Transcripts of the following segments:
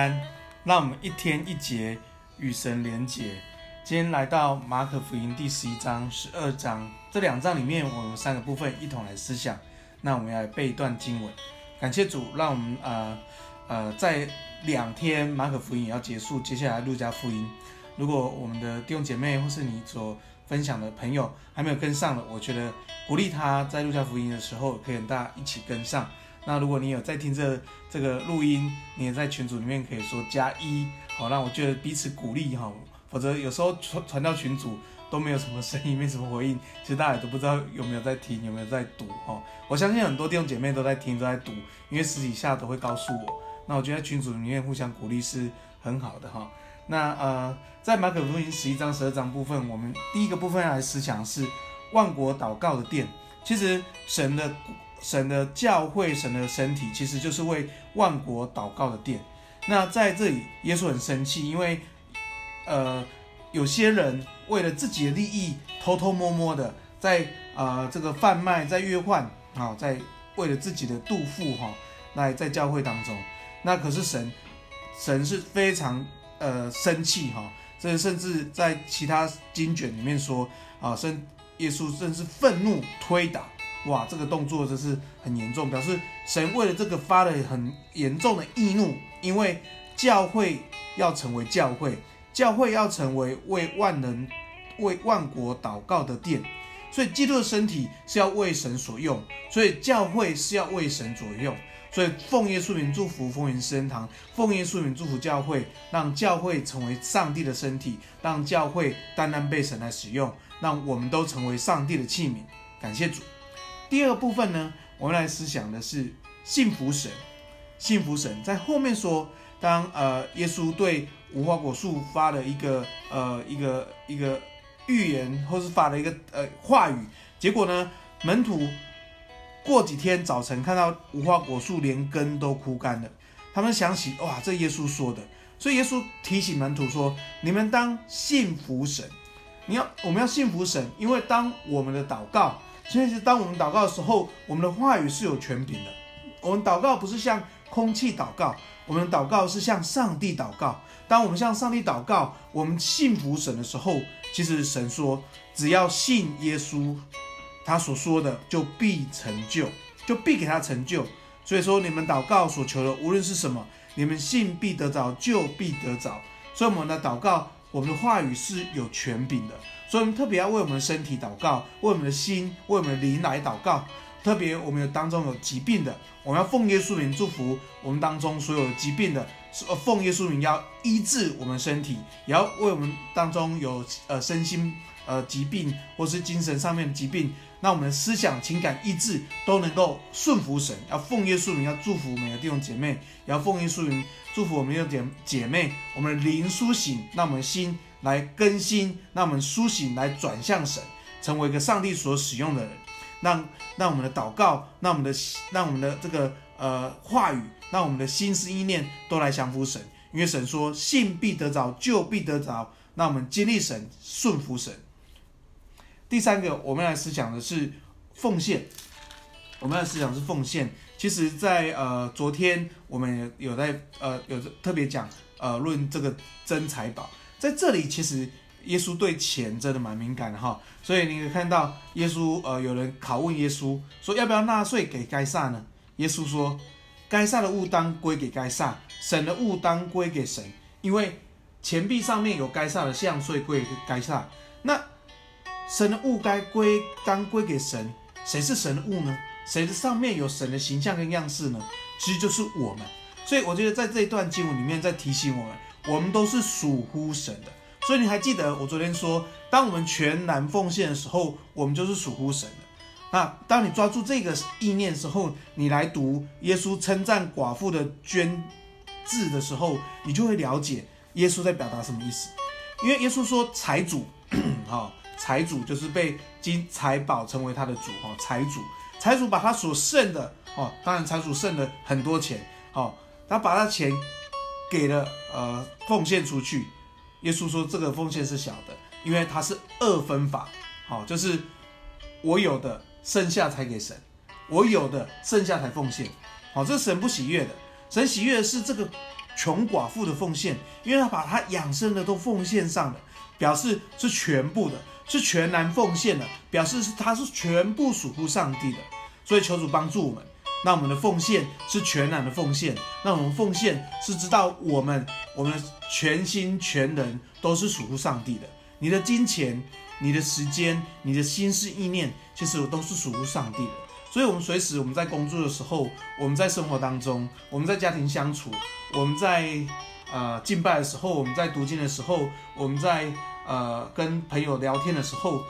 安，让我们一天一节与神连结。今天来到马可福音第十一章、十二章这两章里面，我们三个部分一同来思想。那我们要来背一段经文，感谢主，让我们呃呃在两天马可福音也要结束，接下来路加福音。如果我们的弟兄姐妹或是你所分享的朋友还没有跟上的，我觉得鼓励他在路加福音的时候，可以跟大家一起跟上。那如果你有在听这这个录音，你也在群组里面可以说加一，好，让我觉得彼此鼓励哈。否则有时候传传到群组都没有什么声音，没什么回应，其实大家都不知道有没有在听，有没有在读哈。我相信很多弟兄姐妹都在听，都在读，因为私底下都会告诉我。那我觉得群组里面互相鼓励是很好的哈。那呃，在马可福音十一章、十二章部分，我们第一个部分要来思想是万国祷告的殿。其实神的。神的教会，神的身体，其实就是为万国祷告的殿。那在这里，耶稣很生气，因为，呃，有些人为了自己的利益，偷偷摸摸的在呃这个贩卖，在约换啊，在为了自己的肚腹哈，来在教会当中。那可是神，神是非常呃生气哈，这甚至在其他经卷里面说啊，圣耶稣甚至愤怒推打。哇，这个动作真是很严重，表示神为了这个发了很严重的易怒，因为教会要成为教会，教会要成为为万人、为万国祷告的殿，所以基督的身体是要为神所用，所以教会是要为神所用，所以奉耶稣名祝福丰原施恩堂，奉耶稣名祝福教会，让教会成为上帝的身体，让教会单单被神来使用，让我们都成为上帝的器皿，感谢主。第二部分呢，我们来思想的是信服神。信服神在后面说，当呃耶稣对无花果树发了一个呃一个一个预言，或是发了一个呃话语，结果呢，门徒过几天早晨看到无花果树连根都枯干了，他们想起哇，这耶稣说的，所以耶稣提醒门徒说，你们当信服神。你要我们要信服神，因为当我们的祷告。所以是当我们祷告的时候，我们的话语是有权柄的。我们祷告不是向空气祷告，我们祷告是向上帝祷告。当我们向上帝祷告，我们信服神的时候，其实神说，只要信耶稣，他所说的就必成就，就必给他成就。所以说，你们祷告所求的，无论是什么，你们信必得着，就必得着。所以我们的祷告，我们的话语是有权柄的。所以，我们特别要为我们的身体祷告，为我们的心，为我们的灵来祷告。特别，我们有当中有疾病的，我们要奉耶稣名祝福我们当中所有疾病的，呃，奉耶稣名要医治我们身体，也要为我们当中有呃身心呃疾病或是精神上面的疾病，那我们的思想、情感、意志都能够顺服神。要奉耶稣名要祝福每个弟兄姐妹，也要奉耶稣名祝福我们的姐姐妹，我们的灵苏醒，那我们的心。来更新，让我们苏醒，来转向神，成为一个上帝所使用的人，让让我们的祷告，让我们的让我们的这个呃话语，让我们的心思意念都来降服神，因为神说信必得着，就必得着，让我们经历神，顺服神。第三个，我们来思想的是奉献，我们来思想是奉献。其实在，在呃昨天我们有在呃有特别讲呃论这个真财宝。在这里，其实耶稣对钱真的蛮敏感的哈，所以你可以看到耶稣呃，有人拷问耶稣说要不要纳税给该撒呢？耶稣说，该撒的物当归给该撒，神的物当归给神，因为钱币上面有该撒的像，所以归给该撒。那神的物该归当归给神，谁是神的物呢？谁的上面有神的形象跟样式呢？其实就是我们。所以我觉得在这一段经文里面在提醒我们。我们都是属乎神的，所以你还记得我昨天说，当我们全然奉献的时候，我们就是属乎神的。那当你抓住这个意念时候，你来读耶稣称赞寡妇的捐字的时候，你就会了解耶稣在表达什么意思。因为耶稣说财主，哈，财主就是被金财宝成为他的主，哈，财主，财主把他所剩的，哦，当然财主剩了很多钱，好，他把他钱。给了呃奉献出去，耶稣说这个奉献是小的，因为它是二分法，好，就是我有的剩下才给神，我有的剩下才奉献，好，这神不喜悦的，神喜悦的是这个穷寡妇的奉献，因为他把他养生的都奉献上了，表示是全部的，是全然奉献的，表示是他是全部属乎上帝的。所以求主帮助我们，那我们的奉献是全然的奉献，那我们奉献是知道我们我们全心全人都是属乎上帝的。你的金钱、你的时间、你的心思意念，其实都是属乎上帝的。所以，我们随时我们在工作的时候，我们在生活当中，我们在家庭相处，我们在呃敬拜的时候，我们在读经的时候，我们在呃跟朋友聊天的时候，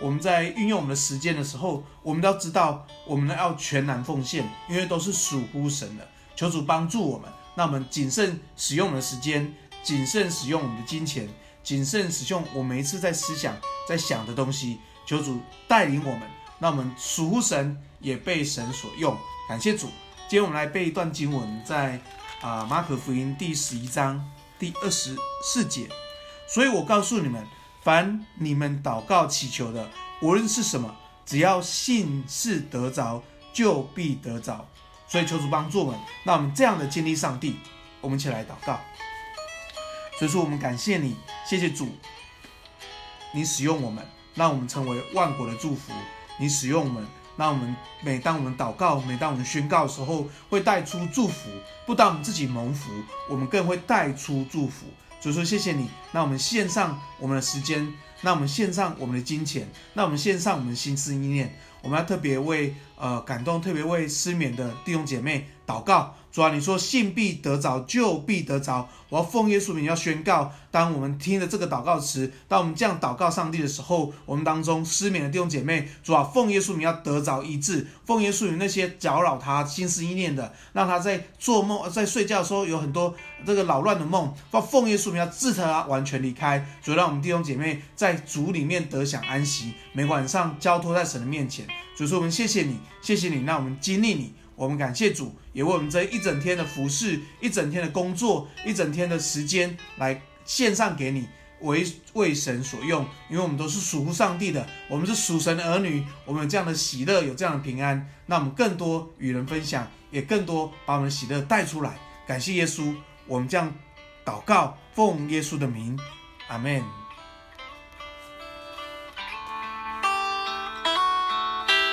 我们在运用我们的时间的时候，我们都要知道，我们要全然奉献，因为都是属乎神的。求主帮助我们，那我们谨慎使用我们的时间，谨慎使用我们的金钱，谨慎使用我每一次在思想在想的东西。求主带领我们，那我们属乎神。也被神所用，感谢主。今天我们来背一段经文，在啊马可福音第十一章第二十四节。所以我告诉你们，凡你们祷告祈求的，无论是什么，只要信是得着，就必得着。所以求主帮助我们，那我们这样的经历上帝，我们一起来祷告。所以说，我们感谢你，谢谢主，你使用我们，让我们成为万国的祝福。你使用我们。让我们每当我们祷告，每当我们宣告的时候，会带出祝福。不但我们自己蒙福，我们更会带出祝福。所以说，谢谢你。那我们献上我们的时间，那我们献上我们的金钱，那我们献上我们的心思意念。我们要特别为呃感动，特别为失眠的弟兄姐妹祷告。主啊，你说信必得着，就必得着。我要奉耶稣名要宣告，当我们听了这个祷告词，当我们这样祷告上帝的时候，我们当中失眠的弟兄姐妹，主啊，奉耶稣名要得着医治。奉耶稣名那些搅扰他心思意念的，让他在做梦、在睡觉的时候有很多这个扰乱的梦，奉耶稣名要治他完全离开。主，让我们弟兄姐妹在主里面得享安息，每晚上交托在神的面前。主说，我们谢谢你，谢谢你，让我们经历你。我们感谢主，也为我们这一整天的服侍、一整天的工作、一整天的时间来献上给你，为为神所用。因为我们都是属乎上帝的，我们是属神的儿女，我们有这样的喜乐，有这样的平安，那我们更多与人分享，也更多把我们的喜乐带出来。感谢耶稣，我们这样祷告，奉耶稣的名，阿门。